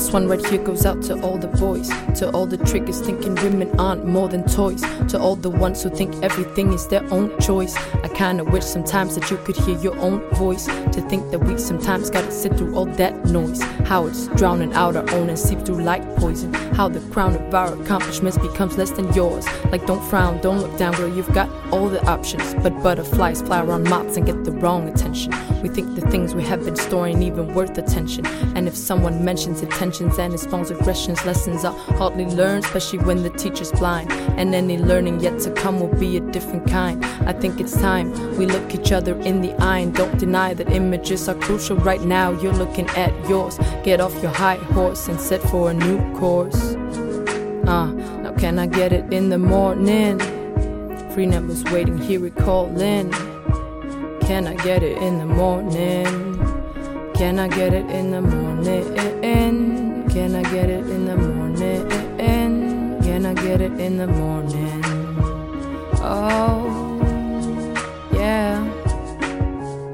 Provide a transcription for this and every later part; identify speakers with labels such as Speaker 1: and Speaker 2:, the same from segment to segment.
Speaker 1: This one right here goes out to all the boys, to all the triggers thinking women aren't more than toys, to all the ones who think everything is their own choice. I kinda wish sometimes that you could hear your own voice, to think that we sometimes gotta sit through all that noise. How it's drowning out our own and seep through like poison. How the crown of our accomplishments becomes less than yours. Like don't frown, don't look down, girl, you've got all the options. But butterflies fly around moths and get the wrong attention. We think the things we have been storing even worth attention. And if someone mentions attentions and his phone's aggressions, lessons are hardly learned, especially when the teacher's blind. And any learning yet to come will be a different kind. I think it's time we look each other in the eye and don't deny that images are crucial right now. You're looking at yours. Get off your high horse and set for a new course. Uh, now can I get it in the morning? Free numbers waiting, here we calling. Can I get it in the morning? Can I get it in the morning? Can I get it in the morning? Can I get it in the morning? Oh,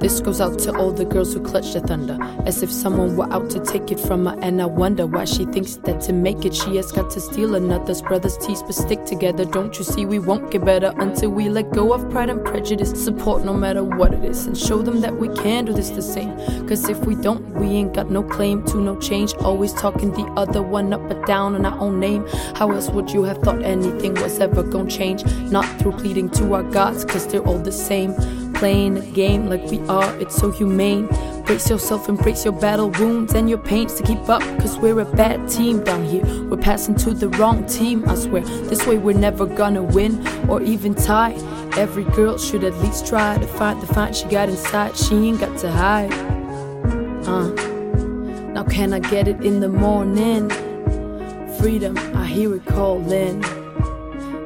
Speaker 1: This goes out to all the girls who clutch the thunder, as if someone were out to take it from her. And I wonder why she thinks that to make it, she has got to steal another's brother's teeth. But stick together, don't you see? We won't get better until we let go of pride and prejudice. Support no matter what it is, and show them that we can do this the same. Cause if we don't, we ain't got no claim to no change. Always talking the other one up or down on our own name. How else would you have thought anything was ever gonna change? Not through pleading to our gods, cause they're all the same playing a game like we are, it's so humane. Brace yourself, embrace your battle wounds and your pains to keep up, cause we're a bad team down here. We're passing to the wrong team, I swear. This way we're never gonna win or even tie. Every girl should at least try to find the fight she got inside, she ain't got to hide. Uh, now can I get it in the morning? Freedom, I hear it calling.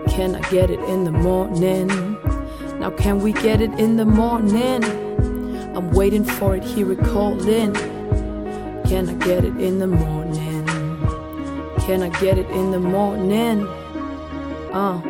Speaker 1: Can I get it in the morning? Now can we get it in the morning? I'm waiting for it, here it calling. Can I get it in the morning? Can I get it in the morning? Uh.